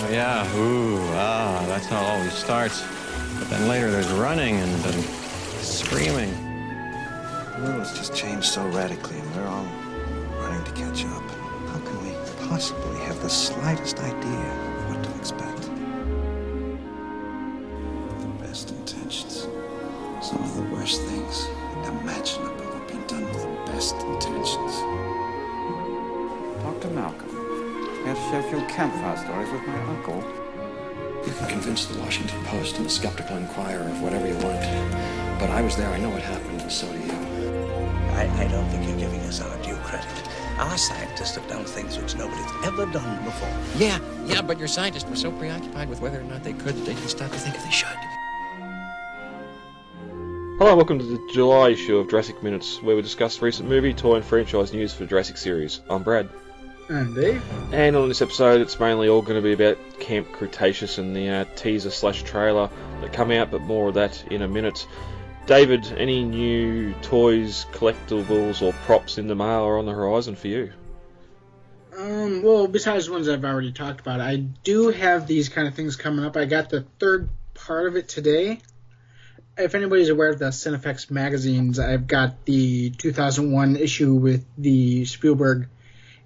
Oh, yeah. Ooh, ah, that's how it always starts. But then later there's running and, and screaming. The world's just changed so radically, and we're all running to catch up. How can we possibly have the slightest idea of what to expect? The best intentions. Some of the worst things imaginable have been done with the best intentions. Here to share a few campfire stories with my uncle. You can convince the Washington Post and the Skeptical Inquirer of whatever you want. But I was there, I know what happened, and so do you. I, I don't think you're giving us our due credit. Our scientists have done things which nobody's ever done before. Yeah, yeah, but your scientists were so preoccupied with whether or not they could that they didn't stop to think if they should. Hello, welcome to the July issue of Jurassic Minutes, where we discuss recent movie, toy, and franchise news for the Jurassic series. I'm Brad. And Dave. And on this episode, it's mainly all going to be about Camp Cretaceous and the uh, teaser slash trailer that come out, but more of that in a minute. David, any new toys, collectibles, or props in the mail are on the horizon for you? Um, well, besides the ones I've already talked about, I do have these kind of things coming up. I got the third part of it today. If anybody's aware of the Cinefex magazines, I've got the 2001 issue with the Spielberg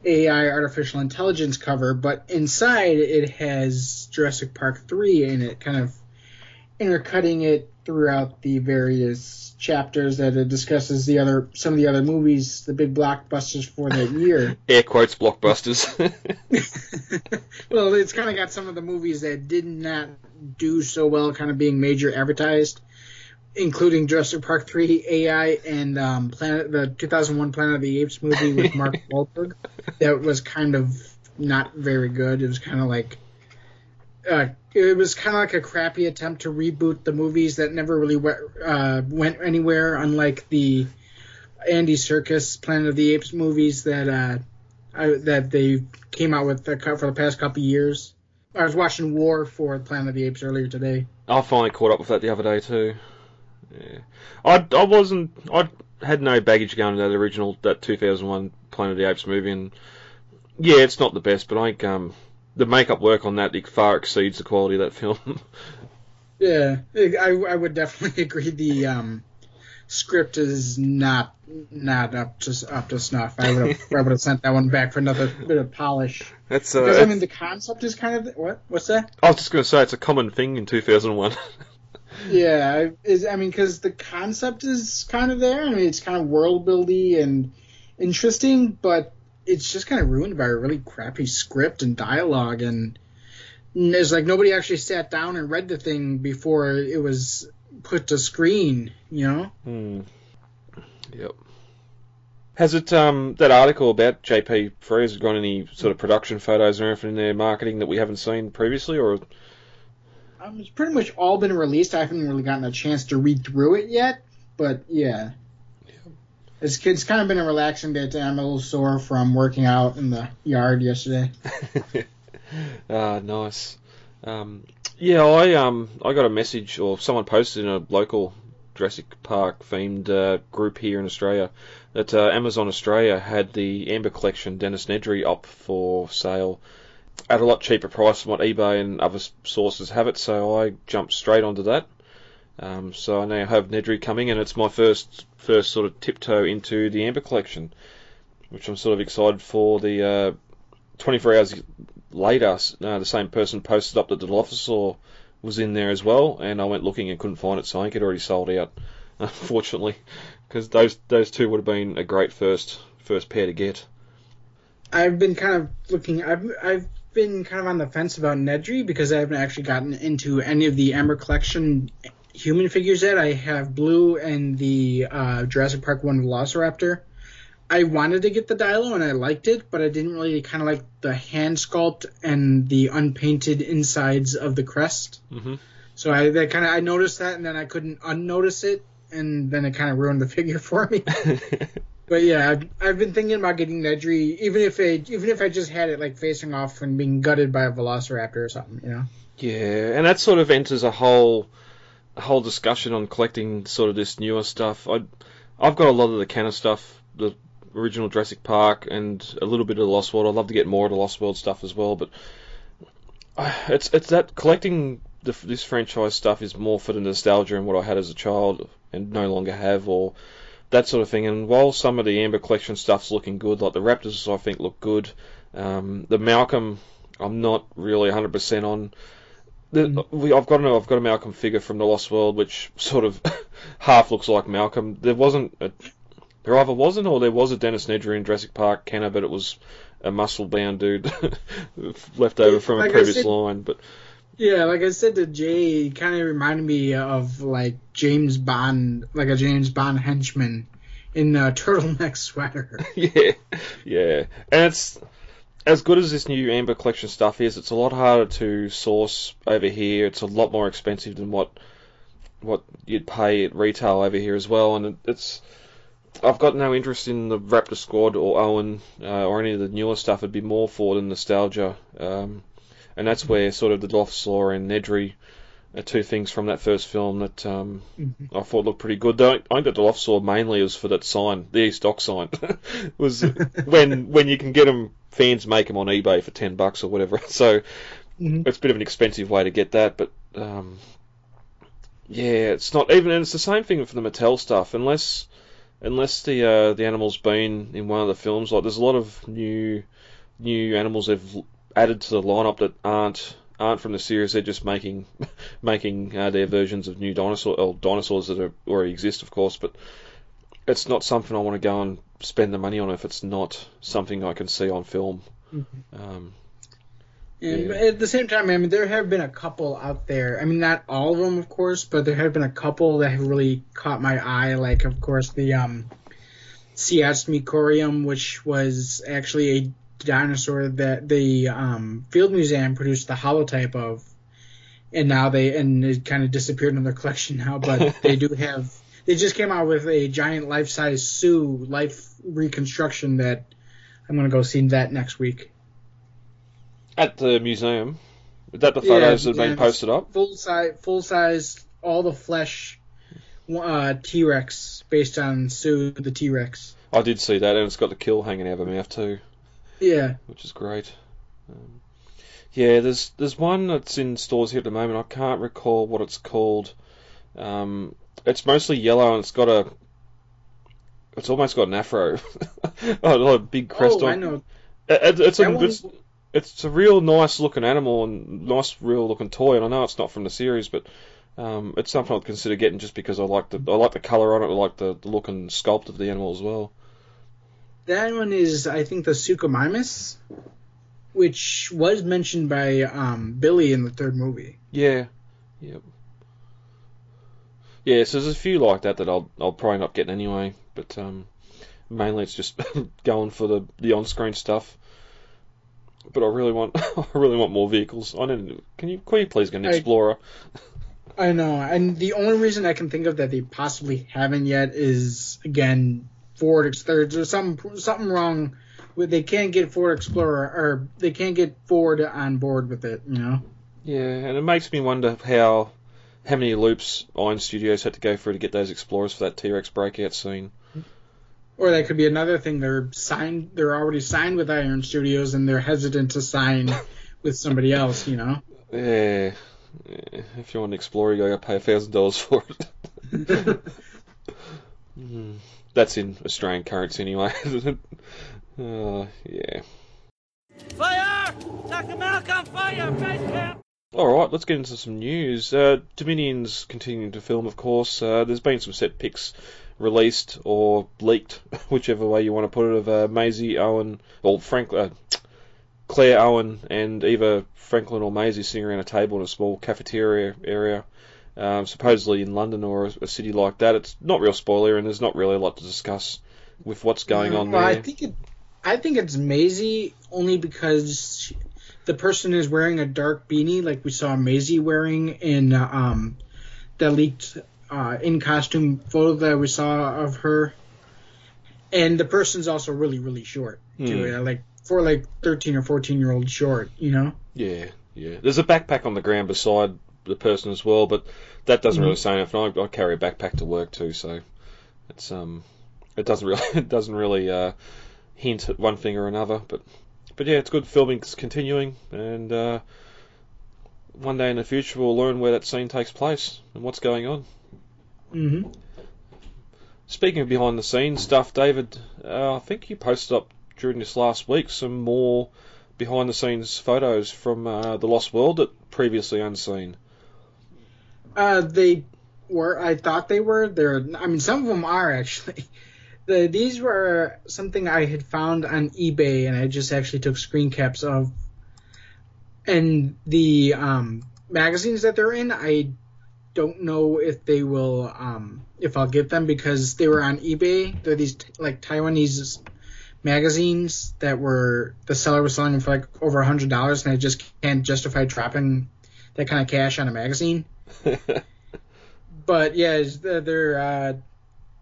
AI artificial intelligence cover, but inside it has Jurassic Park 3 in it, kind of intercutting it throughout the various chapters that it discusses the other some of the other movies, the big blockbusters for that year. Air quotes blockbusters. well, it's kind of got some of the movies that did not do so well, kind of being major advertised, including Jurassic Park 3, AI, and um, Planet the 2001 Planet of the Apes movie with Mark Wahlberg. That was kind of not very good. It was kind of like uh, it was kind of like a crappy attempt to reboot the movies that never really went, uh, went anywhere, unlike the Andy Serkis Planet of the Apes movies that uh, I, that they came out with for the past couple years. I was watching War for Planet of the Apes earlier today. I finally caught up with that the other day too. Yeah, I I wasn't I had no baggage going to that original that 2001 Planet of the Apes movie, and yeah, it's not the best, but I think um the makeup work on that far exceeds the quality of that film. yeah, I, I would definitely agree. The um, script is not not up to up to snuff. I would have I would have sent that one back for another bit of polish. That's uh, because that's, I mean the concept is kind of what what's that? I was just going to say it's a common thing in 2001. yeah, is I mean because the concept is kind of there. I mean it's kind of world buildy and interesting, but it's just kind of ruined by a really crappy script and dialogue and it's like nobody actually sat down and read the thing before it was put to screen you know hmm. yep has it um that article about jp Frears got any sort of production photos or anything in their marketing that we haven't seen previously or um, it's pretty much all been released i haven't really gotten a chance to read through it yet but yeah it's, it's kind of been a relaxing day. I'm a little sore from working out in the yard yesterday. ah, nice. Um, yeah, I um I got a message or someone posted in a local Jurassic Park themed uh, group here in Australia that uh, Amazon Australia had the Amber Collection Dennis Nedry up for sale at a lot cheaper price than what eBay and other sources have it. So I jumped straight onto that. Um, so I now have Nedry coming, and it's my first first sort of tiptoe into the Amber collection, which I'm sort of excited for. The uh, 24 hours later, uh, the same person posted up that the Dilophosaur was in there as well, and I went looking and couldn't find it, so I think it already sold out, unfortunately, because those those two would have been a great first first pair to get. I've been kind of looking. I've I've been kind of on the fence about Nedry because I haven't actually gotten into any of the Amber collection human figures yet. I have Blue and the uh, Jurassic Park one Velociraptor. I wanted to get the Dilo and I liked it, but I didn't really kind of like the hand sculpt and the unpainted insides of the crest. Mm-hmm. So I kind of I noticed that and then I couldn't unnotice it, and then it kind of ruined the figure for me. but yeah, I've, I've, been thinking about getting Nedry, even if I even if I just had it like facing off and being gutted by a Velociraptor or something, you know. Yeah, and that sort of enters a whole whole discussion on collecting sort of this newer stuff. I I've got a lot of the Kenner stuff, the original Jurassic Park, and a little bit of the Lost World. I'd love to get more of the Lost World stuff as well, but it's it's that collecting the, this franchise stuff is more for the nostalgia and what I had as a child and no longer have, or that sort of thing. And while some of the Amber Collection stuff's looking good, like the Raptors, I think look good. Um, the Malcolm, I'm not really 100% on. The, we, I've got a, I've got a Malcolm figure from the Lost World, which sort of half looks like Malcolm. There wasn't a, there either wasn't or there was a Dennis Nedry in Jurassic Park Kenner, but it was a muscle bound dude left over from Like a previous said- line. But Yeah, like I said to Jay, kind of reminded me of like James Bond, like a James Bond henchman in a turtleneck sweater. yeah, yeah, and it's as good as this new Amber Collection stuff is. It's a lot harder to source over here. It's a lot more expensive than what what you'd pay at retail over here as well. And it, it's I've got no interest in the Raptor Squad or Owen uh, or any of the newer stuff. It'd be more for the nostalgia, um, and that's where sort of the Lost Law and Nedry are two things from that first film that um, I thought looked pretty good. Though I think that the Lost Law mainly was for that sign, the East Dock sign, was when when you can get them, fans make them on eBay for ten bucks or whatever. So Mhm. it's a bit of an expensive way to get that, but um, yeah, it's not even. And it's the same thing for the Mattel stuff, unless unless the uh, the animal's been in one of the films. Like there's a lot of new new animals they've added to the lineup that aren't aren't from the series. They're just making making uh, their versions of new dinosaur or dinosaurs that are, already exist, of course. But it's not something I want to go and spend the money on if it's not something I can see on film. Um, And Yeah. at the same time, I mean, there have been a couple out there. I mean, not all of them, of course, but there have been a couple that have really caught my eye. Like, of course, the um, Siasmicorium, which was actually a dinosaur that the um, Field Museum produced the holotype of, and now they and it kind of disappeared in their collection now. But they do have. They just came out with a giant life-size Sue life reconstruction that I'm gonna go see that next week. at the museum, is that the Yeah, photos that have been posted up? full size, full size, all the flesh uh, T Rex based on Sue the T Rex. I did see that, and it's got the kill hanging out of her mouth too, Yeah, which is great. Um, yeah, there's there's one that's in stores here at the moment. I can't recall what it's called. Um, it's mostly yellow and it's got a. It's almost got an afro, oh, a big crest oh, on. I know. It, it's a one- it's, it's a real nice looking animal and nice real looking toy, and I know it's not from the series, but um, it's something I'd consider getting just because I like the I like the color on it, I like the, the look and sculpt of the animal as well. That one is, I think, the Suchomimus, which was mentioned by um, Billy in the third movie. Yeah, yep. Yeah, so there's a few like that that I'll I'll probably not get anyway, but um, mainly it's just going for the the on screen stuff. But I really want I really want more vehicles. I don't. Can you can you please get an I- Explorer? I know, and the only reason I can think of that they possibly haven't yet is again Ford. Ex- There's something something wrong with they can't get Ford Explorer or they can't get Ford on board with it. You know. Yeah, and it makes me wonder how how many loops Iron Studios had to go through to get those Explorers for that T Rex breakout scene. Or that could be another thing. They're signed. They're already signed with Iron Studios, and they're hesitant to sign with somebody else. You know. Yeah, yeah. if you want an Explorer, you gotta pay a thousand dollars for it. Hmm. That's in Australian currency anyway. isn't it? uh, yeah. Fire! Dr. Malcolm, fire! Base camp! All right, let's get into some news. Uh, Dominion's continuing to film, of course. Uh, there's been some set pics released or leaked, whichever way you want to put it, of uh, Maisie Owen, or Frank, uh, Claire Owen, and either Franklin or Maisie sitting around a table in a small cafeteria area, um, supposedly in London or a, a city like that. It's not real spoiler, and there's not really a lot to discuss with what's going on well, there. I think it. I think it's Maisie only because she, the person is wearing a dark beanie, like we saw Maisie wearing in uh, um, the leaked uh, in costume photo that we saw of her. And the person's also really, really short too, Hmm. like for like thirteen or fourteen year old short, you know. Yeah, yeah. There's a backpack on the ground beside the person as well, but that doesn't Mm-hmm. really say anything. I, I carry a backpack to work too, so it's um, it doesn't really it doesn't really uh, hint at one thing or another. But but yeah, it's good. Filming's continuing, and uh, one day in the future we'll learn where that scene takes place and what's going on. hmm Speaking of behind the scenes stuff, David, uh, I think you posted up during this last week some more behind the scenes photos from uh, the Lost World that previously unseen. Uh, they were. I thought they were. They're. I mean, some of them are actually. The, these were something I had found on eBay, and I just actually took screen caps of. And the um, magazines that they're in, I don't know if they will, um, if I'll get them because they were on eBay. They're these like Taiwanese magazines that were the seller was selling them for like over a hundred dollars, and I just can't justify dropping that kind of cash on a magazine. but yeah, they're uh,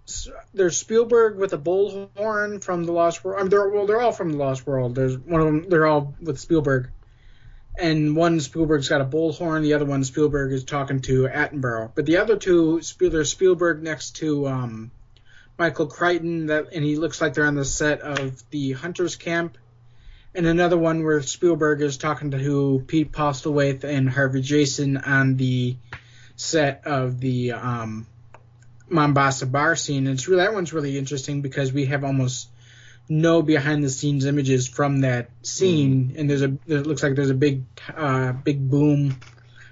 s- they're Spielberg with a bullhorn from the Lost World. I mean, they're well, they're all from the Lost World. There's one of them. They're all with Spielberg, and one Spielberg's got a bullhorn. The other one Spielberg is talking to Attenborough. But the other two, there's Spielberg next to um, Michael Crichton, that and he looks like they're on the set of the Hunters Camp. And another one where Spielberg is talking to Pete Postlethwaite and Harvey Jason on the set of the um, Mombasa bar scene. It's really that one's really interesting because we have almost no behind the scenes images from that scene, and there's a it looks like there's a big uh, big boom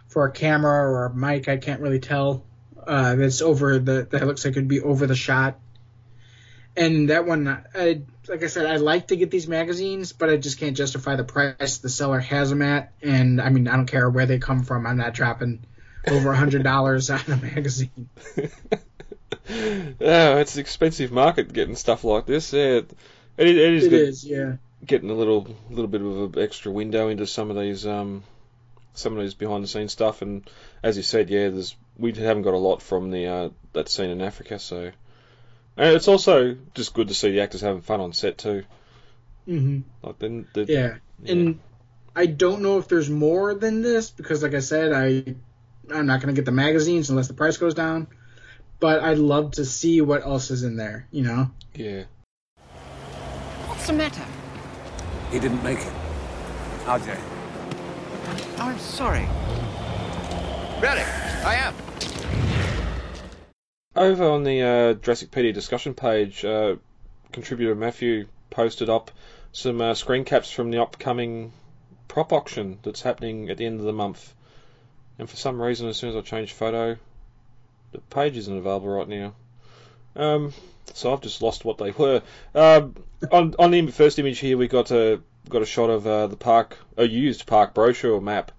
for a camera or a mic. I can't really tell. Uh, that's over the that looks like it'd be over the shot. And that one, I, like I said, I like to get these magazines, but I just can't justify the price the seller has them at. And I mean, I don't care where they come from. I'm not dropping over a hundred dollars on a magazine. yeah, it's an expensive market getting stuff like this. Yeah, it, it is It good is, yeah. getting a little little bit of an extra window into some of these um some of these behind the scenes stuff. And as you said, yeah, there's we haven't got a lot from the uh, that scene in Africa, so. And it's also just good to see the actors having fun on set too. hmm Like then, the, Yeah. And I don't know if there's more than this because, like I said, I I'm not gonna get the magazines unless the price goes down. But I'd love to see what else is in there. You know. yeah. What's the matter? He didn't make it. RJ. I'm sorry. Ready. I am. Over on the uh, Jurassic PD discussion page, uh, contributor Matthew posted up some uh, screen caps from the upcoming prop auction that's happening at the end of the month. And for some reason, as soon as I change photo, the page isn't available right now. Um, so I've just lost what they were. Um, on on the first image here, we got a got a shot of uh, the park, a used park brochure map,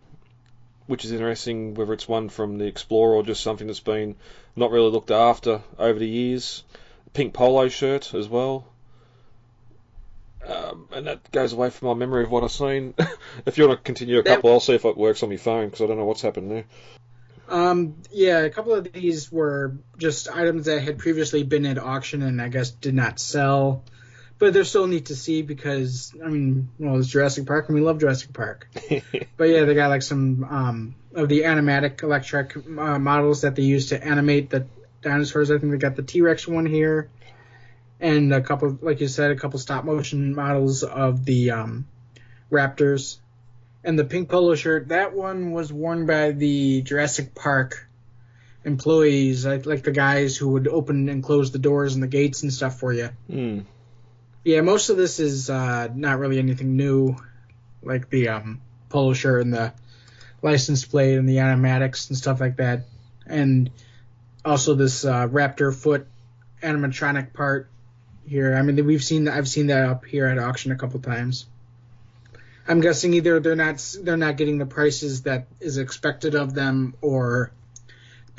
which is interesting. Whether it's one from the Explorer or just something that's been not really looked after over the years. Pink polo shirt as well. Um, and that goes away from my memory of what I've seen. if you want to continue a couple, I'll see if it works on my phone because I don't know what's happened there. Um, yeah, a couple of these were just items that had previously been at auction and I guess did not sell. But they're still neat to see because, I mean, well, it's Jurassic Park and we love Jurassic Park. But yeah, they got like some um, of the animatic electric uh, models that they use to animate the dinosaurs. I think they got the T Rex one here, and a couple, like you said, a couple stop motion models of the um, Raptors. And the pink polo shirt, that one was worn by the Jurassic Park employees, like, like the guys who would open and close the doors and the gates and stuff for you. Hmm. Yeah, most of this is uh, not really anything new, like the um, polo shirt and the license plate and the animatics and stuff like that, and also this uh, raptor foot animatronic part here. I mean, we've seen I've seen that up here at auction a couple times. I'm guessing either they're not they're not getting the prices that is expected of them, or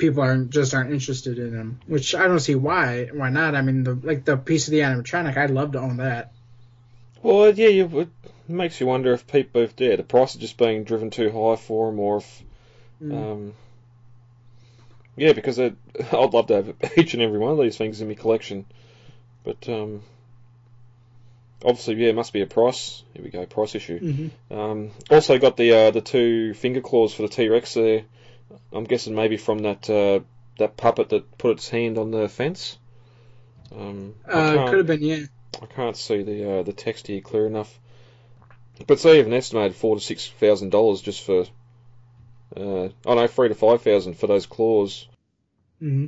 people aren't just aren't interested in them. Which I don't see why why not. I mean, the like the piece of the animatronic, I'd love to own that. Well, yeah, you, it makes you wonder if people, if yeah, the price is just being driven too high for them, or if, Mm. um, yeah, because it, I'd love to have each and every one of these things in my collection, but um, obviously, yeah, it must be a price. Here we go, price issue. Mhm. Um, also got the uh, the two finger claws for the T Rex there. I'm guessing maybe from that uh, that puppet that put its hand on the fence. Um, Uh, could have been yeah. I can't see the uh, the text here clear enough. But say even estimated four to six thousand dollars just for Uh, oh no, three to five thousand for those claws. hmm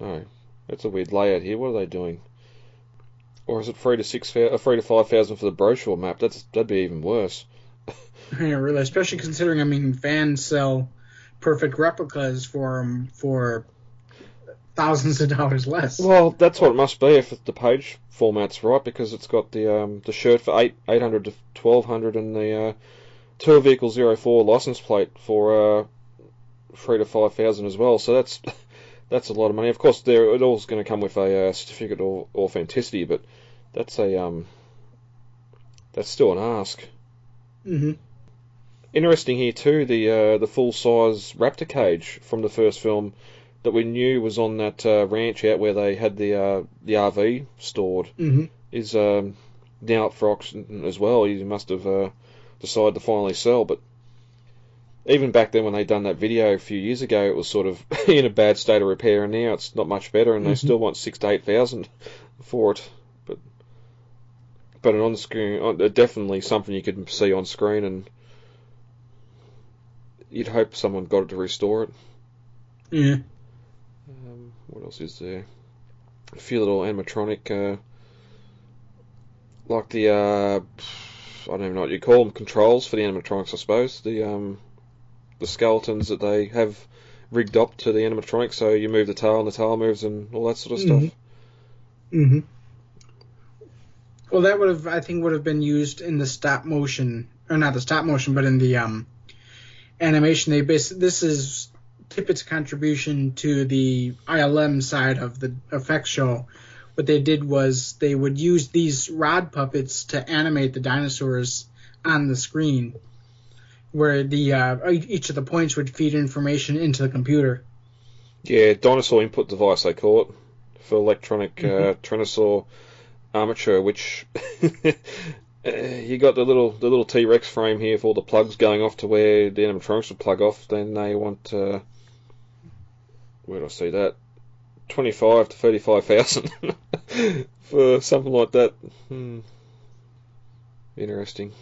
No, that's a weird layout here. What are they doing? Or is it three to six, uh, three to five thousand for the brochure map? That's that'd be even worse. Yeah, really, especially considering I mean fans sell perfect replicas for 'em for thousands of dollars less. Well, that's what it must be if the page format's right, because it's got the um, the shirt for eight eight hundred to twelve hundred and the uh, tour vehicle 04 license plate for uh, three to five thousand as well. So that's that's a lot of money. Of course, there it all's going to come with a uh, certificate or authenticity, but that's a um, that's still an ask. hmm Interesting here too, the uh, the full size raptor cage from the first film that we knew was on that uh, ranch out where they had the uh, the RV stored hmm is um, now up for auction as well. He must have uh, decided to finally sell, but even back then when they done that video a few years ago, it was sort of in a bad state of repair, and now it's not much better, and they Mhm. still want six to eight thousand for it. But but an on screen, uh, definitely something you could see on screen, and you'd hope someone got it to restore it. Yeah. Um, what else is there? A few little animatronic, uh, like the uh, I don't even know what you call them, controls for the animatronics, I suppose. The um, the skeletons that they have rigged up to the animatronics, so you move the tail and the tail moves and all that sort of stuff. Mhm. hmm Well, that would have, I think, would have been used in the stop motion, or not the stop motion, but in the um, animation. They bas- this is Tippett's contribution to the ILM side of the effects show. What they did was they would use these rod puppets to animate the dinosaurs on the screen, where the uh, each of the points would feed information into the computer. Yeah, dinosaur input device they call it for electronic uh, Mhm. Tyrannosaur armature, which uh, you got the little the little T Rex frame here for all the plugs going off to where the animatronics would plug off. Then they want uh, where do I see that? Twenty five to thirty five thousand for something like that. Hmm. Interesting.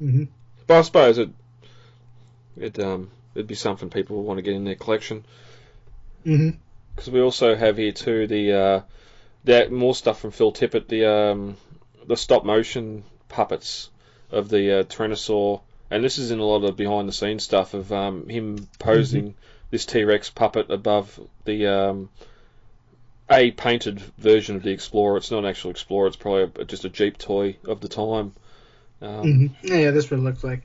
Mm-hmm. But I suppose it it um it'd be something people would want to get in their collection. Mm-hmm. Because we also have here too the uh, the more stuff from Phil Tippett, the um, the stop motion puppets of the uh, Tyrannosaur, and this is in a lot of behind the scenes stuff of um, him posing this T Rex puppet above the um, a painted version of the Explorer. It's not an actual Explorer; it's probably a, just a Jeep toy of the time. Um, hmm Yeah, that's what it looks like.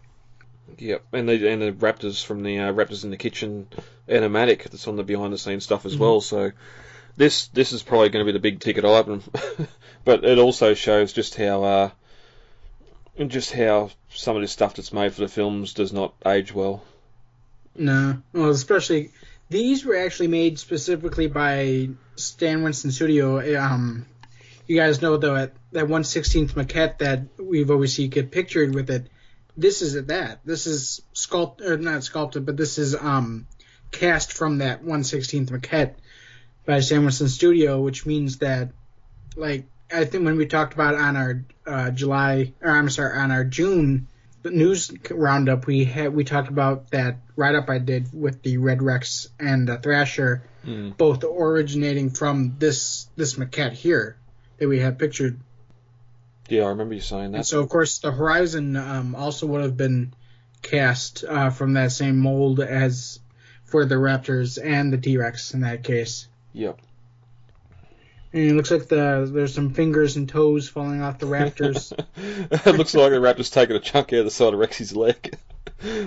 Yep, and the and the Raptors from the uh, Raptors in the Kitchen animatic that's on the behind the scenes stuff as Mhm. well. So this this is probably going to be the big ticket item, but it also shows just how uh, just how some of this stuff that's made for the films does not age well. No, well, especially these were actually made specifically by Stan Winston Studio. Um, you guys know though that one sixteenth maquette that we've always see get pictured with it. This is that. This is sculpt or not sculpted, but this is um cast from that one sixteenth maquette by Winston Studio, which means that like I think when we talked about on our uh, July or I'm sorry on our June news roundup, we had we talked about that write up I did with the Red Rex and the Thrasher, Mm. both originating from this this maquette here that we have pictured. Yeah, I remember you saying And that. so of course the Horizon um, also would have been cast uh, from that same mold as for the Raptors and the T Rex in that case. Yep. And it looks like the there's some fingers and toes falling off the Raptors. it looks like a raptor's taking a chunk out of the side of Rexy's leg.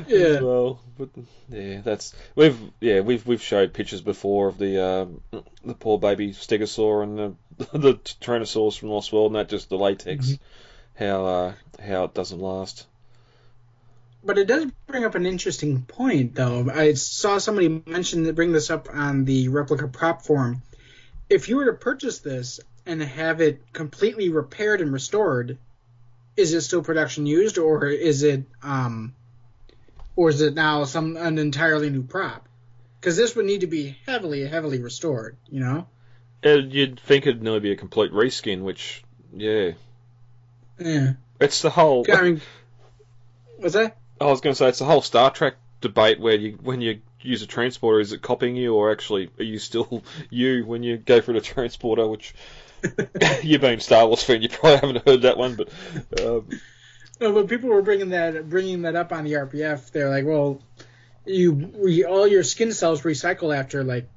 Yeah. Well, but yeah, that's we've yeah we've we've showed pictures before of the um, the poor baby Stegosaur and the the Tyrannosaurus from Lost World, and that just the latex, Mhm. how uh, how it doesn't last. But it does bring up an interesting point, though. I saw somebody mention bring this up on the replica prop forum. If you were to purchase this and have it completely repaired and restored, is it still production used, or is it um, or is it now some an entirely new prop? Because this would need to be heavily, heavily restored. You know? And you'd think it'd nearly be a complete reskin, which yeah, Yeah. it's the whole. I mean, what's that? I was going to say it's the whole Star Trek debate where you when you use a transporter, is it copying you or actually are you still you when you go through the transporter? Which you being Star Wars fan, you probably haven't heard that one, but um, No, but people were bringing that bringing that up on the RPF. They're like, well, you we, all your skin cells recycle after like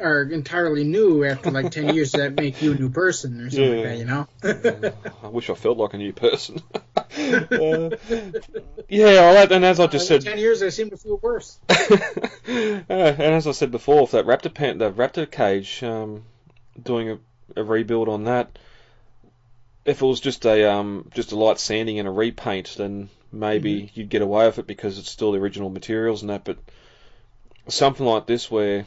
are entirely new after like ten years. That make you a new person or something like that, you know? I wish I felt like a new person. uh, yeah, all right, and as I just Uh, said, ten years, I seem to feel worse. Uh, and as I said before, with that raptor pan, the raptor cage, um, doing a, a rebuild on that, if it was just a um, just a light sanding and a repaint, then maybe you'd get away with it because it's still the original materials and that. But something like this, where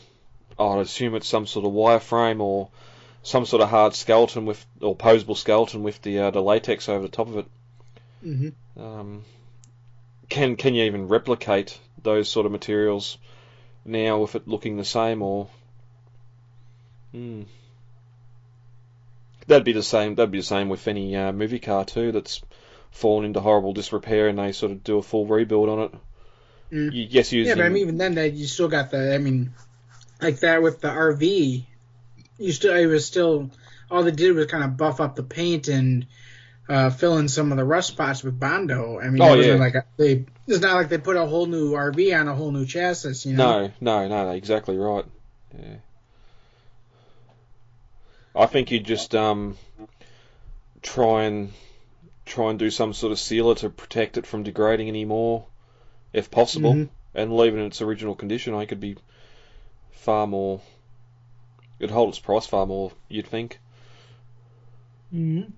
I'd assume it's some sort of wireframe or some sort of hard skeleton with or posable skeleton with the uh, the latex over the top of it. hmm Um, can can you even replicate those sort of materials now with it looking the same or? Hmm. That'd be the same. That'd be the same with any uh, movie car too that's fallen into horrible disrepair and they sort of do a full rebuild on it. Mm. You, yes, using Yeah, but I mean, even then, that you still got the. I mean, like that with the RV, you still it was still all they did was kind of buff up the paint and uh, fill in some of the rust spots with Bondo. I mean, Oh, it wasn't yeah. like a, they. It's not like they put a whole new RV on a whole new chassis. You know. No, no, no, no, exactly right. Yeah. I think you just um try and try and do some sort of sealer to protect it from degrading anymore, if possible, Mhm. and leave it in its original condition. I could be far more. It'd hold its price far more, you'd think. Mm-hmm.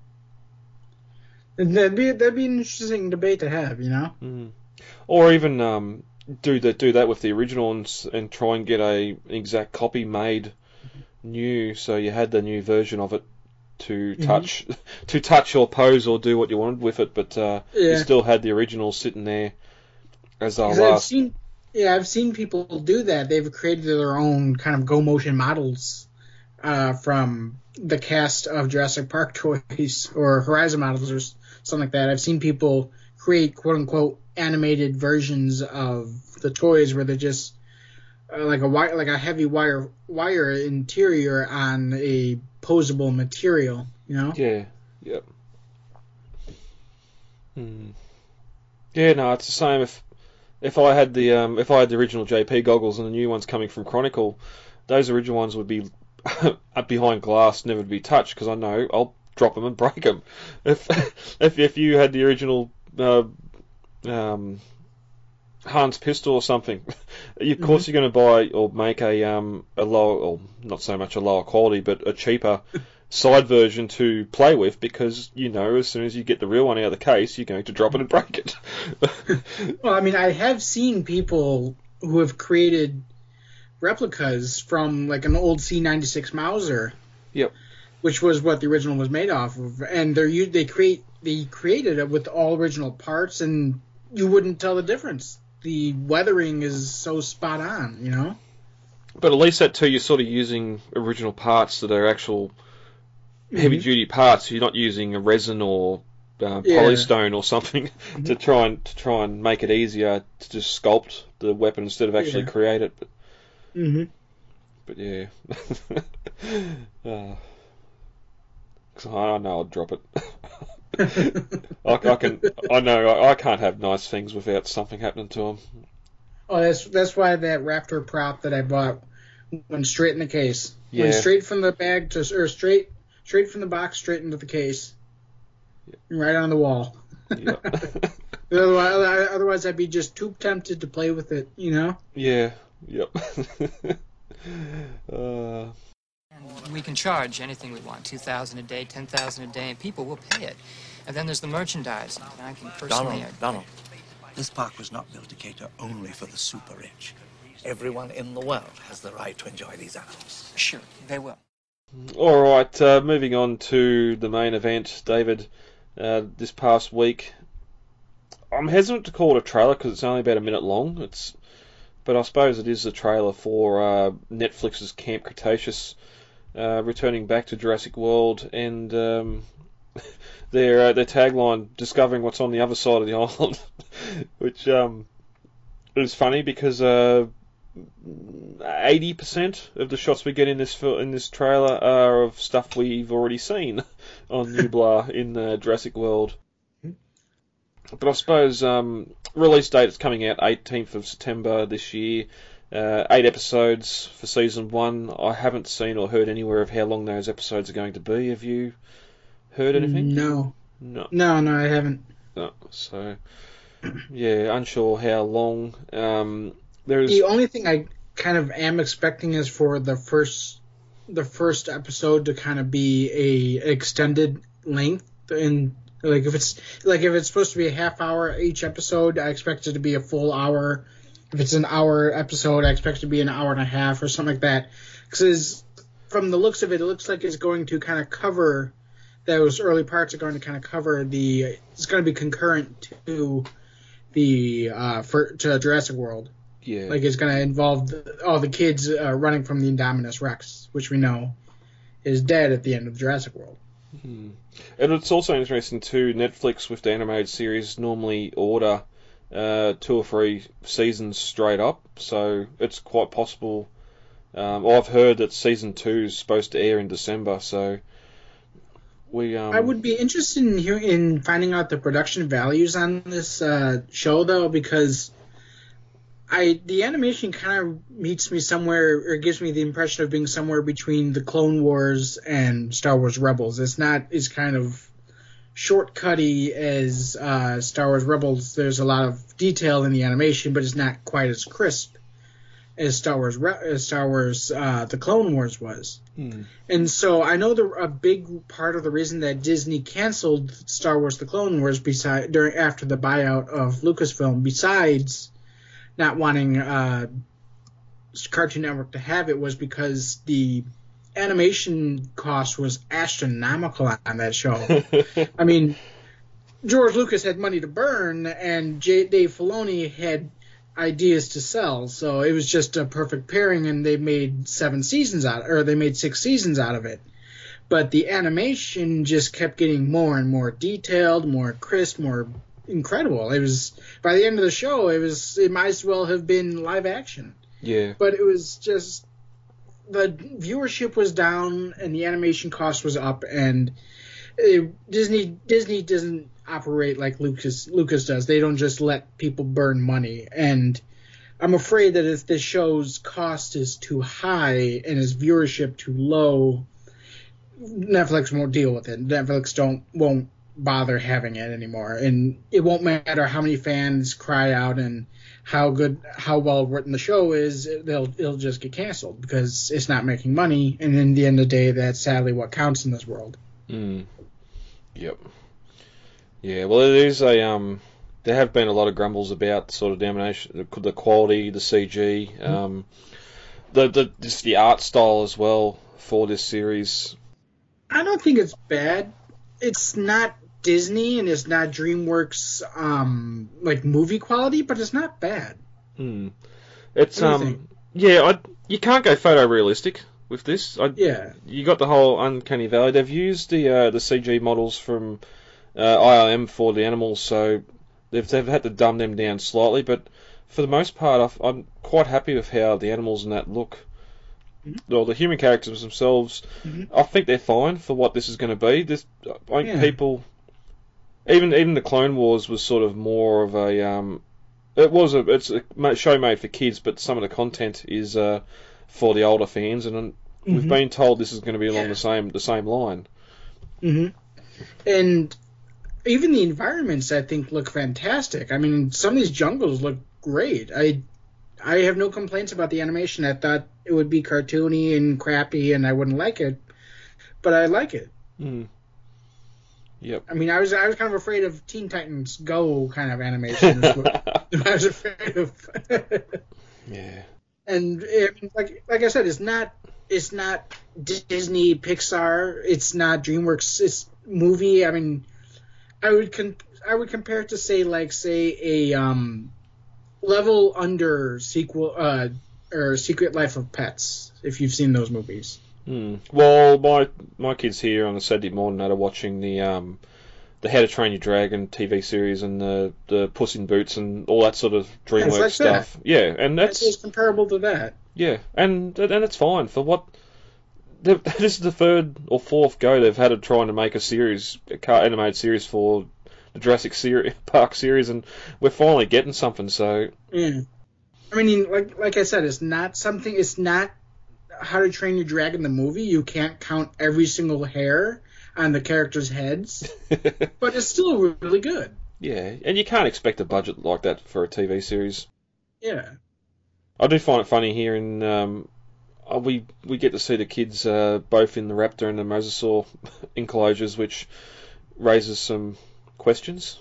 That'd be that'd be an interesting debate to have. You know. Mm. Or even um, do that do that with the original and, and try and get a an exact copy made new, so you had the new version of it to Mhm. touch to touch or pose or do what you wanted with it, but uh, you still had the original sitting there as our 'Cause I've last. seen, yeah, I've seen people do that. They've created their own kind of go motion models uh, from the cast of Jurassic Park toys or Horizon models or something like that. I've seen people create quote unquote animated versions of the toys where they're just uh, like a wire, like a heavy wire wire interior on a posable material. You know. Yeah. Yep. Hmm. Yeah, no, it's the same. If if I had the um, if I had the original JP goggles and the new ones coming from Chronicle, those original ones would be up behind glass, never to be touched, because I know I'll drop them and break them. If if if you had the original uh, um, Han's pistol or something, of course you're going to buy or make a um a lower, or not so much a lower quality, but a cheaper side version to play with because you know as soon as you get the real one out of the case, you're going to drop it and break it. Well, I mean, I have seen people who have created replicas from like an old C96 Mauser. Yep. Which was what the original was made off of, and they're they create they created it with all original parts, and you wouldn't tell the difference. The weathering is so spot on, you know. But at least that too, you're sort of using original parts that are actual heavy duty parts. You're not using a resin or uh, Yeah. polystone or something to try and to try and make it easier to just sculpt the weapon instead of actually Yeah. create it. But, Mm-hmm. but yeah, uh, I know I'll drop it. I, I can. I know I, I can't have nice things without something happening to them. Oh, that's that's why that Raptor prop that I bought went straight in the case. Yeah. Went straight from the bag to or straight straight from the box straight into the case. Right on the wall. Yeah. Otherwise, otherwise, I'd be just too tempted to play with it, you know. yeah. Yep. uh, We can charge anything we want, 2000 a day, 10000 a day, and people will pay it. And then there's the merchandise. I can personally... Donald, Donald, this park was not built to cater only for the super rich. Everyone in the world has the right to enjoy these animals. Sure, they will. All right, uh, moving on to the main event, David. Uh, this past week, I'm hesitant to call it a trailer because it's only about a minute long. It's, but I suppose it is a trailer for uh, Netflix's Camp Cretaceous, uh, returning back to Jurassic World, and um, their uh, their tagline, "Discovering what's on the other side of the island," which um, it's funny because uh, eighty percent of the shots we get in this fil- in this trailer are of stuff we've already seen on Nublar in the Jurassic World. But I suppose um, release date is coming out 18th of September this year. Uh, eight episodes for season one. I haven't seen or heard anywhere of how long those episodes are going to be. Have you heard anything? No. No. No, no, I haven't. No. So, yeah, unsure how long. Um, there's The only thing I kind of am expecting is for the first the first episode to kind of be a extended length and like if it's like if it's supposed to be a half hour each episode, I expect it to be a full hour. If it's an hour episode, I expect it to be an hour and a half or something like that. Because from the looks of it, it looks like it's going to kind of cover those early parts are going to kind of cover the. It's going to be concurrent to the uh, for, to Jurassic World. Yeah. Like it's going to involve the, all the kids uh, running from the Indominus Rex, which we know is dead at the end of Jurassic World. Hmm. And it's also interesting too. Netflix with the animated series normally order uh, two or three seasons straight up, so it's quite possible. Um, I've heard that season two is supposed to air in December, so we. Um, I would be interested in hearing in finding out the production values on this uh, show though, because I the animation kind of meets me somewhere or gives me the impression of being somewhere between the Clone Wars and Star Wars Rebels. It's not as kind of shortcutty as uh, Star Wars Rebels. There's a lot of detail in the animation, but it's not quite as crisp as Star Wars as Star Wars uh, the Clone Wars was. hmm. And so I know the a big part of the reason that Disney canceled Star Wars: The Clone Wars beside during after the buyout of Lucasfilm, besides not wanting uh, Cartoon Network to have it, was because the animation cost was astronomical on that show. I mean, George Lucas had money to burn, and J- Dave Filoni had ideas to sell. So it was just a perfect pairing, and they made seven seasons out, or they made six seasons out of it. But the animation just kept getting more and more detailed, more crisp, more incredible. It was by the end of the show, it was it might as well have been live action. Yeah. But it was just the viewership was down and the animation cost was up, and it, Disney Disney doesn't operate like Lucas Lucas does. They don't just let people burn money, and I'm afraid that if this show's cost is too high and its viewership too low, Netflix won't deal with it. Netflix don't won't bother having it anymore, and it won't matter how many fans cry out and how good how well written the show is. They'll it'll just get canceled because it's not making money, and in the end of the day, that's sadly what counts in this world. Mm. Yep. Yeah. Well, it is a um. There have been a lot of grumbles about sort of domination, the, the quality, the CG, um, the the just the art style as well for this series. I don't think it's bad. It's not Disney and it's not DreamWorks um like movie quality, but it's not bad. Hmm. It's What do you um. Yeah. I you can't go photorealistic with this. I, Yeah. You got the whole uncanny valley. They've used the uh, the CG models from uh, ILM for the animals, so they've they've had to dumb them down slightly. But for the most part, I've, I'm quite happy with how the animals in that look. Well, the human characters themselves, Mhm. I think they're fine for what this is going to be. This, I think Yeah. people, even even the Clone Wars was sort of more of a um, it was a it's a show made for kids, but some of the content is uh, for the older fans, and we've Mhm. been told this is going to be along the same the same line. hmm And even the environments, I think, look fantastic. I mean, some of these jungles look great. I I have no complaints about the animation. I thought it would be cartoony and crappy, and I wouldn't like it, but I like it. Mm. Yep. I mean, I was I was kind of afraid of Teen Titans Go kind of animation. I was afraid of. Yeah. and I mean, like like I said, it's not it's not Disney Pixar. It's not DreamWorks. It's movie. I mean, I would con- I would compare it to say like say a um level under sequel uh or Secret Life of Pets if you've seen those movies. Hmm. Well, my my kids here on a Saturday morning are watching the um the How to Train Your Dragon TV series and the the Puss in Boots and all that sort of DreamWorks like stuff. that. Yeah, and That's comparable to that. yeah, and and it's fine for what. This is the third or fourth go they've had of trying to make a series, a animated series for the Jurassic Park series, and we're finally getting something. So Yeah. I mean, like like I said, it's not something. It's not How to Train Your Dragon the movie. You can't count every single hair on the characters' heads, but it's still really good. yeah, and you can't expect a budget like that for a TV series. Yeah. I do find it funny here in um, uh, we we get to see the kids uh, both in the raptor and the mosasaur enclosures, which raises some questions.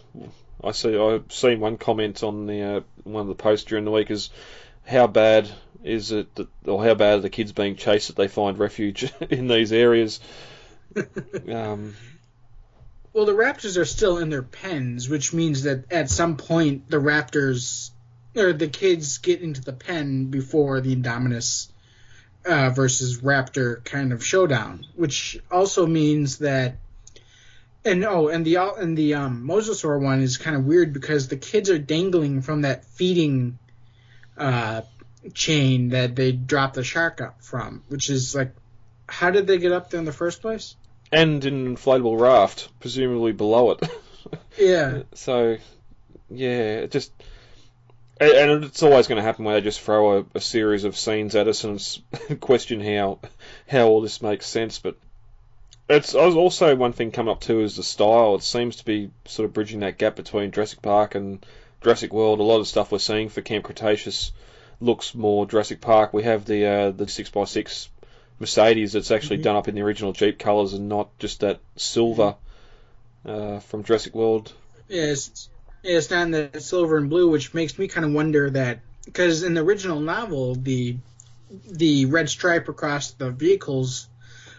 I see I've seen one comment on the uh, one of the posts during the week is how bad is it that, or how bad are the kids being chased that they find refuge in these areas? um, Well, the raptors are still in their pens, which means that at some point the raptors or the kids get into the pen before the Indominus uh, versus raptor kind of showdown, which also means that. And oh, and the and the um, mosasaur one is kind of weird because the kids are dangling from that feeding uh, chain that they dropped the shark up from, which is like, how did they get up there in the first place? and an inflatable raft, presumably below it. Yeah. So, yeah, it just. And it's always going to happen where they just throw a, a series of scenes at us and question how how all this makes sense. But it's also one thing coming up too is the style. It seems to be sort of bridging that gap between Jurassic Park and Jurassic World. A lot of stuff we're seeing for Camp Cretaceous looks more Jurassic Park. We have the uh, the six x six Mercedes that's actually Mhm. done up in the original Jeep colours and not just that silver uh, from Jurassic World. Yeah, it's, yeah, it's not in the silver and blue, which makes me kind of wonder that because in the original novel, the the red stripe across the vehicles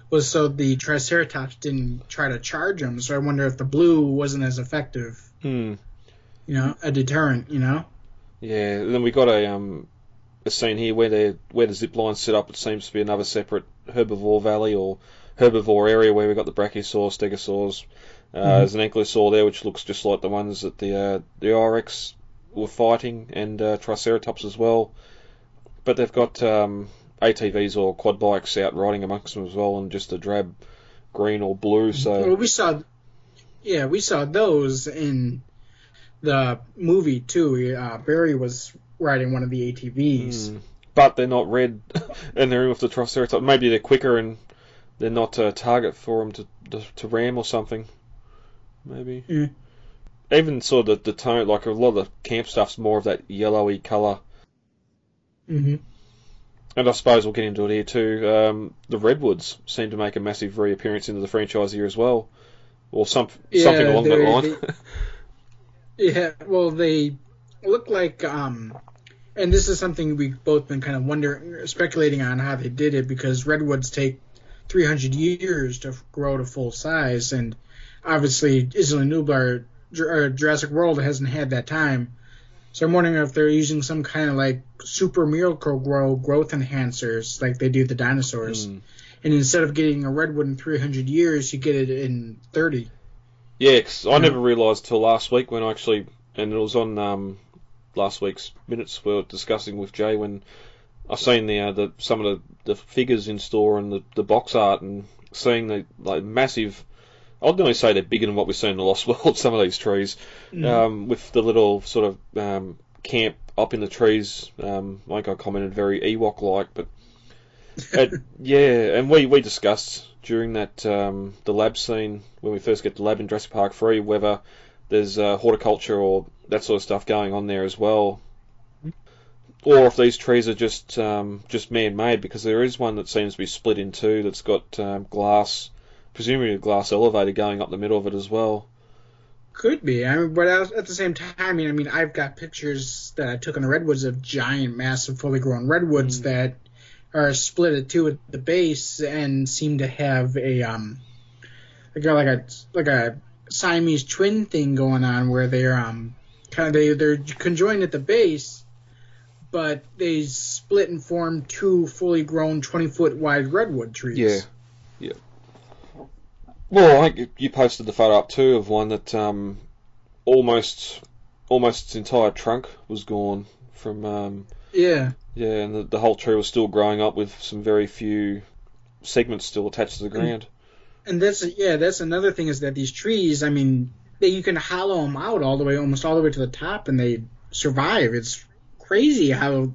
was so the Triceratops didn't try to charge them. So I wonder if the blue wasn't as effective, Hmm. you know, a deterrent, you know. Yeah, then we got a um a scene here where they where the zip line's set up. It seems to be another separate herbivore valley or herbivore area where we've got the brachiosaur, stegosaurs. Uh, Mhm. There's an ankylosaur there which looks just like the ones that the uh, the I-Rex were fighting, and uh, Triceratops as well. But they've got um, ATVs or quad bikes out riding amongst them as well, and just a drab green or blue. So Well, we saw, yeah, we saw those in the movie too. Uh, Barry was riding one of the ATVs. Mm. but they're not red, and they're in with the Triceratops. Maybe they're quicker and they're not a target for them to, to to ram or something. Maybe. Mm. Even sort of the, the tone, like a lot of the camp stuff's more of that yellowy colour. hmm And I suppose we'll get into it here too. Um, the redwoods seem to make a massive reappearance into the franchise here as well, or some Yeah, something along that line. Yeah, well, they look like, um, and this is something we've both been kind of wondering, speculating on how they did it because redwoods take 300 years to grow to full size, and obviously Isla Nublar, or Jurassic World hasn't had that time. So I'm wondering if they're using some kind of like super miracle grow growth enhancers like they do the dinosaurs. Mm. And instead of getting a redwood in 300 years, you get it in 30. Yeah, 'cause I never realised till last week when I actually, and it was on um, last week's minutes we were discussing with Jay when I've seen the uh, the some of the, the figures in store and the, the box art and seeing the like massive. I'd only say they're bigger than what we see in the Lost World. Some of these trees, Mhm. um, with the little sort of um, camp up in the trees. Um, like I commented, very Ewok like, but it, yeah, and we, we discussed during that um, the lab scene when we first get the lab in Jurassic Park 3 whether there's uh, horticulture or that sort of stuff going on there as well, or if these trees are just um, just man-made because there is one that seems to be split in two that's got um, glass, presumably a glass elevator going up the middle of it as well. Could be. I mean, but at the same time, I mean, I mean, I've got pictures that I took in the redwoods of giant, massive, fully grown redwoods that are split at two at the base and seem to have a um, like a like a like a Siamese twin thing going on where they're um kind of they they're conjoined at the base, but they split and form two fully grown, twenty foot wide redwood trees. Yeah, yeah. Well, I think you posted the photo up too of one that um, almost almost its entire trunk was gone from um, Yeah. yeah, and the, the whole tree was still growing up with some very few segments still attached to the ground. And that's yeah, that's another thing is that these trees, I mean, they, you can hollow them out all the way, almost all the way to the top, and they survive. It's crazy how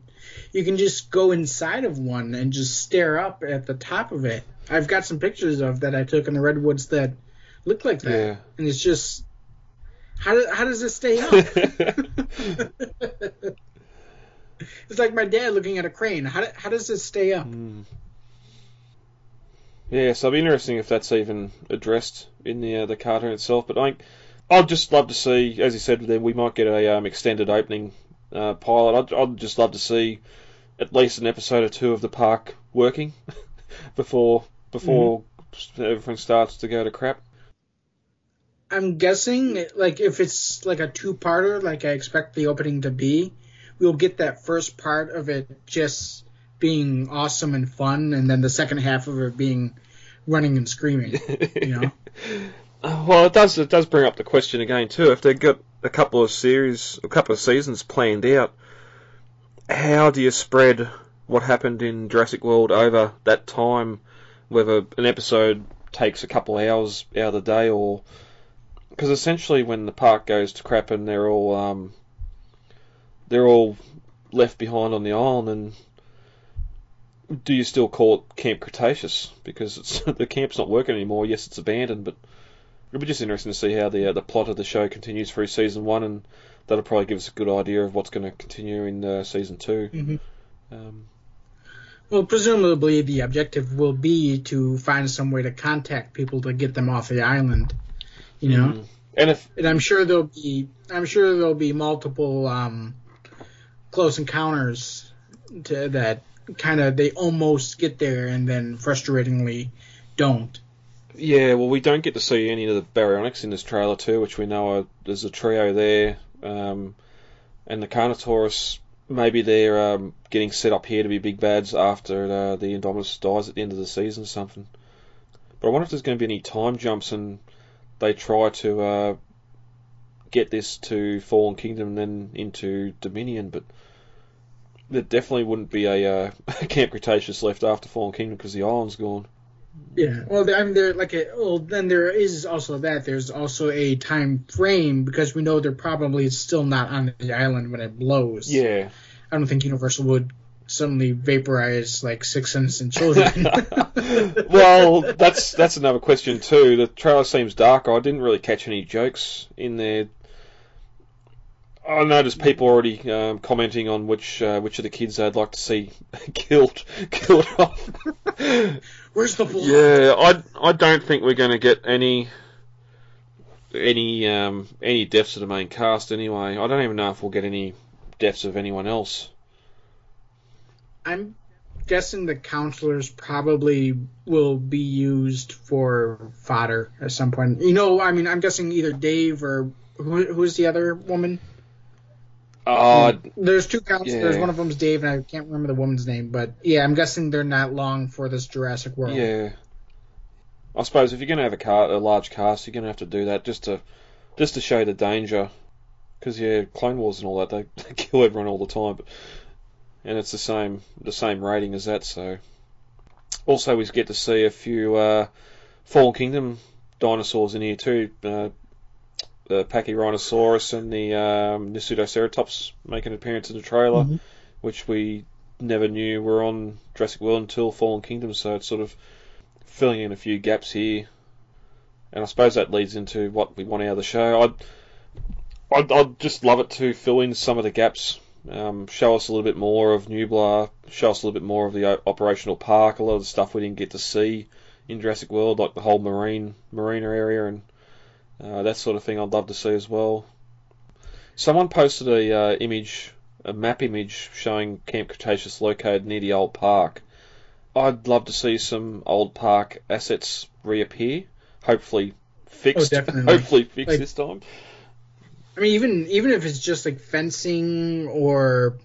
you can just go inside of one and just stare up at the top of it. I've got some pictures of that I took in the redwoods that look like that, Yeah. and it's just how do, how does it stay up? it's like my dad looking at a crane. How how does it stay up? Hmm. Yeah, so it'll be interesting if that's even addressed in the uh, the cartoon itself. But I think I'd just love to see, as you said, then we might get a um, extended opening uh, pilot. I'd, I'd just love to see at least an episode or two of the park working before before everything starts to go to crap. I'm guessing, like, if it's like a two-parter, like I expect the opening to be, we'll get that first part of it just being awesome and fun, and then the second half of it being running and screaming. You know? Well, it does it does bring up the question again too. If they've got a couple of series, a couple of seasons planned out, how do you spread what happened in Jurassic World over that time? Whether an episode takes a couple of hours out of the day, or because essentially when the park goes to crap and they're all um, they're all left behind on the island, and do you still call it Camp Cretaceous because it's the camp's not working anymore? Yes, it's abandoned, but it'll be just interesting to see how the uh, the plot of the show continues through season one, and that'll probably give us a good idea of what's going to continue in uh, season 2 Mhm. Um, Well, presumably the objective will be to find some way to contact people to get them off the island. You know, Mm. and if and I'm sure there'll be I'm sure there'll be multiple um, close encounters to that kind of they almost get there and then frustratingly don't. Yeah, well, we don't get to see any of the baryonyx in this trailer too, which we know are, there's a trio there, um, and the Carnotaurus. Maybe they're um, getting set up here to be big bads after uh, the Indominus dies at the end of the season or something. But I wonder if there's going to be any time jumps and they try to uh, get this to Fallen Kingdom and then into Dominion, but there definitely wouldn't be a uh, Camp Cretaceous left after Fallen Kingdom because the island's gone. Yeah. Well, I mean, there like a well, then there is also that. There's also a time frame because we know they're probably still not on the island when it blows. Yeah. I don't think Universal would suddenly vaporize like six innocent children. well, that's that's another question too. The trailer seems darker. I didn't really catch any jokes in there. I noticed people already um, commenting on which uh, which of the kids they'd like to see killed killed off. Where's the blood? Yeah, I I don't think we're going to get any any um, any deaths of the main cast anyway. I don't even know if we'll get any deaths of anyone else. I'm guessing the counselors probably will be used for fodder at some point. You know, I mean, I'm guessing either Dave or who, who's the other woman? Uh, There's two counselors. yeah. One of them's Dave, and I can't remember the woman's name. But yeah, I'm guessing they're not long for this Jurassic World. Yeah. I suppose if you're going to have a car, a large cast, you're going to have to do that just to just to show the danger. Because yeah, Clone Wars and all that, they, they kill everyone all the time, but, and it's the same the same rating as that. So also we get to see a few uh, Fallen Kingdom dinosaurs in here too. Uh, the Pachyrhinosaurus and the um, Nasutoceratops make an appearance in the trailer, Mhm. which we never knew were on Jurassic World until Fallen Kingdom. So it's sort of filling in a few gaps here, and I suppose that leads into what we want out of the show. I'd I'd, I'd just love it to fill in some of the gaps, um, show us a little bit more of Nublar, show us a little bit more of the operational park, a lot of the stuff we didn't get to see in Jurassic World, like the whole marine marina area and uh, that sort of thing. I'd love to see as well. Someone posted a uh, image, a map image showing Camp Cretaceous located near the old park. I'd love to see some old park assets reappear. Hopefully fixed. Oh. Hopefully fixed Like- this time. I mean, even even if it's just like fencing or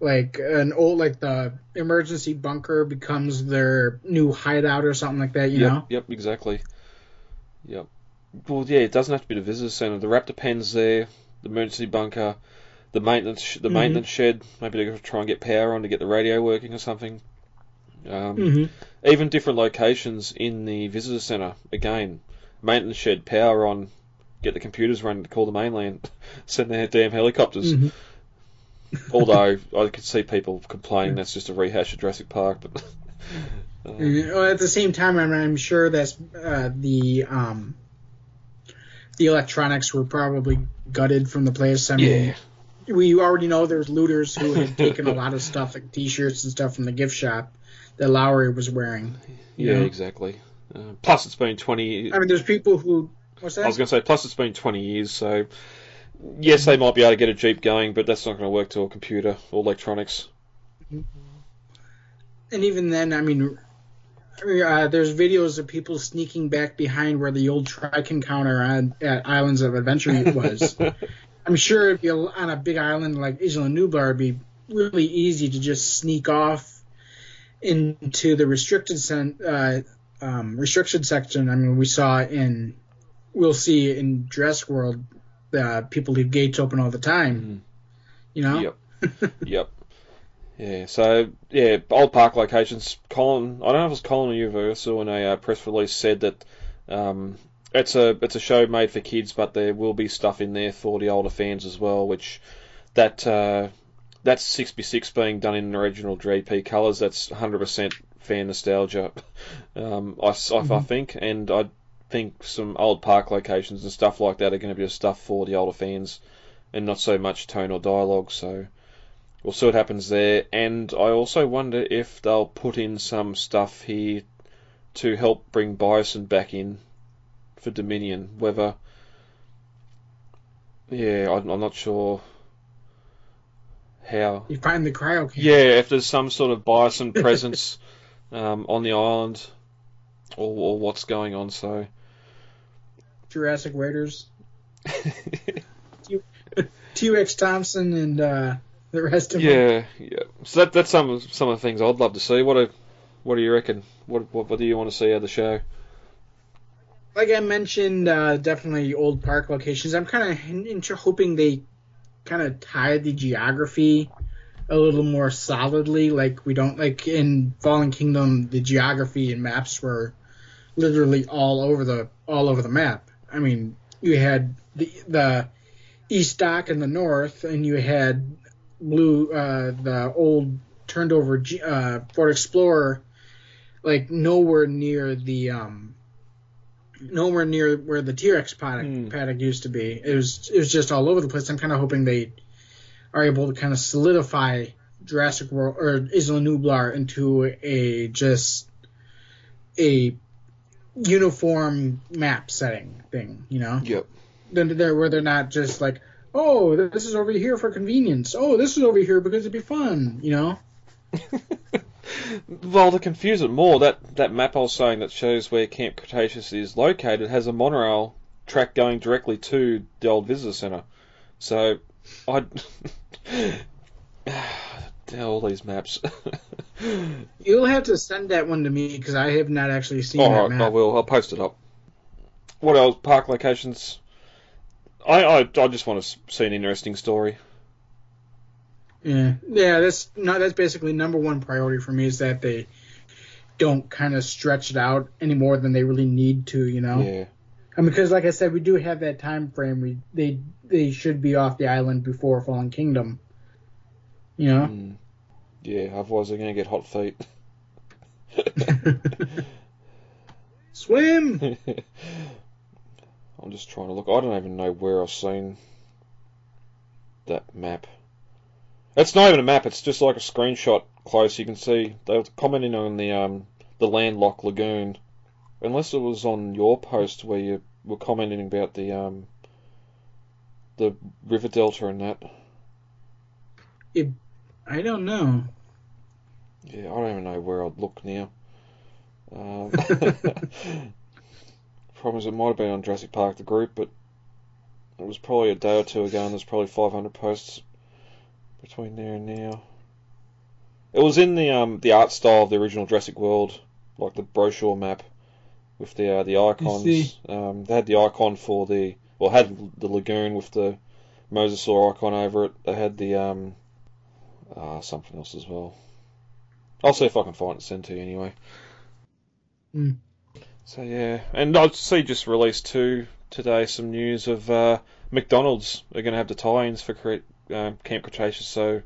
like an old like the emergency bunker becomes their new hideout or something like that, you yep, know. Yep, exactly. Yep. Well, yeah, it doesn't have to be the visitor centre. The raptor pen's there, the emergency bunker, the maintenance sh- the Mhm. maintenance shed. Maybe they're going to try and get power on to get the radio working or something. Um, Mhm. Even different locations in the visitor centre. Again, maintenance shed, power on, get the computers running to call the mainland, send their damn helicopters. Mhm. Although I could see people complaining that's just a rehash of Jurassic Park, but uh, at the same time, I'm, I'm sure that's uh, the um, the electronics were probably gutted from the place. I mean, we already know there's looters who had taken a lot of stuff, like T-shirts and stuff from the gift shop that Lowery was wearing. you yeah, know? exactly. Uh, plus, it's been twenty. I mean, there's people who. What's that? I was going to say, plus it's been 20 years, so yes, they might be able to get a Jeep going, but that's not going to work to a computer or electronics. and even then, I mean, uh, there's videos of people sneaking back behind where the old Trike encounter on at Islands of Adventure was. I'm sure be a, on a big island like Isla Nublar, it'd be really easy to just sneak off into the restricted sen- uh, um, restricted section. I mean, we saw in we'll see in Jurassic World, uh, people leave gates open all the time. You know. Yep. yep. Yeah, so, yeah, old park locations. Colin, I don't know if it was Colin or Universal in a uh, press release said that um, it's a it's a show made for kids, but there will be stuff in there for the older fans as well, which that uh, that's 66 being done in original Jeep colours. That's 100% fan nostalgia, um, I, s- I- I think, and I think some old park locations and stuff like that are going to be stuff for the older fans, and not so much tone or dialogue. So we'll see what happens there. And I also wonder if they'll put in some stuff here to help bring Biosyn back in for Dominion. Whether, yeah, I'm, I'm not sure how. You find the can. Yeah, if there's some sort of Biosyn presence um, on the island, or, or what's going on. So Jurassic Raiders. T- T-Rex Thompson and uh, the rest of them. yeah, yeah. So that that's some of some of the things I'd love to see. What do what do you reckon? What what, what do you want to see out of the show? Like I mentioned, uh, definitely old park locations. I'm kind of hoping they kind of tie the geography a little more solidly. Like we don't like in Fallen Kingdom, the geography and maps were literally all over the all over the map. I mean, you had the the East Dock in the north, and you had blue uh, the old turned over G- uh, Ford Explorer, like nowhere near the um, nowhere near where the T-Rex paddock, paddock used to be. It was it was just all over the place. I'm kind of hoping they are able to kind of solidify Jurassic World or Isla Nublar into a just a uniform map setting thing, you know? Yep. Then they're where they're not just like, oh, this is over here for convenience. Oh, this is over here because it'd be fun, you know? Well, to confuse it more, that, that map I was saying that shows where Camp Cretaceous is located has a monorail track going directly to the old visitor centre. So, I all these maps. You'll have to send that one to me because I have not actually seen All that right, map. I will. I'll post it up. What else? Park locations. I I, I just want to see an interesting story. Yeah, yeah. That's not. That's basically number one priority for me is that they don't kind of stretch it out any more than they really need to. You know. Yeah. I mean, because like I said, we do have that time frame. We they they should be off the island before Fallen Kingdom. You know. Mm. Yeah. Otherwise, they're going to get hot feet. Swim. I'm just trying to look. I don't even know where I've seen that map. It's not even a map. It's just like a screenshot close. You can see they were commenting on the um the landlocked lagoon. Unless it was on your post where you were commenting about the um the river delta and that. It, I don't know. Yeah, I don't even know where I'd look now. Um, problem is, it might have been on Jurassic Park the group, but it was probably a day or two ago, and there's probably 500 posts between there and now. It was in the um the art style of the original Jurassic World, like the brochure map. with the uh, the icons. Um, they had the icon for the well had the lagoon with the mosasaur icon over it. They had the um uh, something else as well. I'll see if I can find it and send to you anyway. Hmm. So yeah, and I see just released too today some news of uh, McDonald's are going to have the tie-ins for um, Camp Cretaceous. So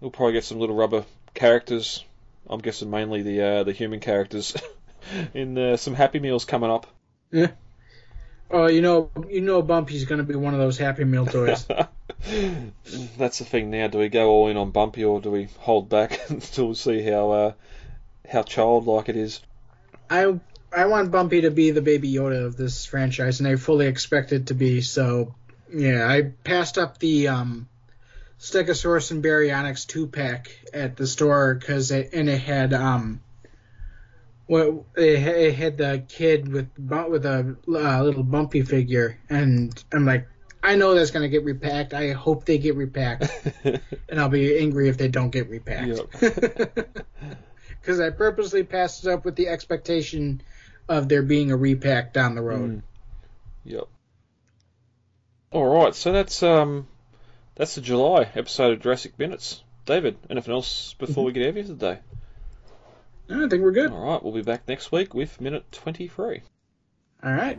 we'll probably get some little rubber characters. I'm guessing mainly the uh, the human characters in uh, some Happy Meals coming up. Yeah. Oh, you know, you know, Bumpy's going to be one of those Happy Meal toys. That's the thing now. Do we go all in on Bumpy or do we hold back until we see how uh, how childlike it is? I I want Bumpy to be the Baby Yoda of this franchise, and I fully expect it to be. So, yeah, I passed up the um, Stegosaurus and Baryonyx two pack at the store because it and it had um, well, it, it had the kid with with a uh, little Bumpy figure, and I'm like, I know that's gonna get repacked. I hope they get repacked, and I'll be angry if they don't get repacked. Because I purposely passed it up with the expectation of there being a repack down the road. Mm. Yep. All right, so that's um that's the July episode of Jurassic Minutes. David, anything else before we get out of here today? I think we're good. All right, we'll be back next week with minute twenty-three. All right.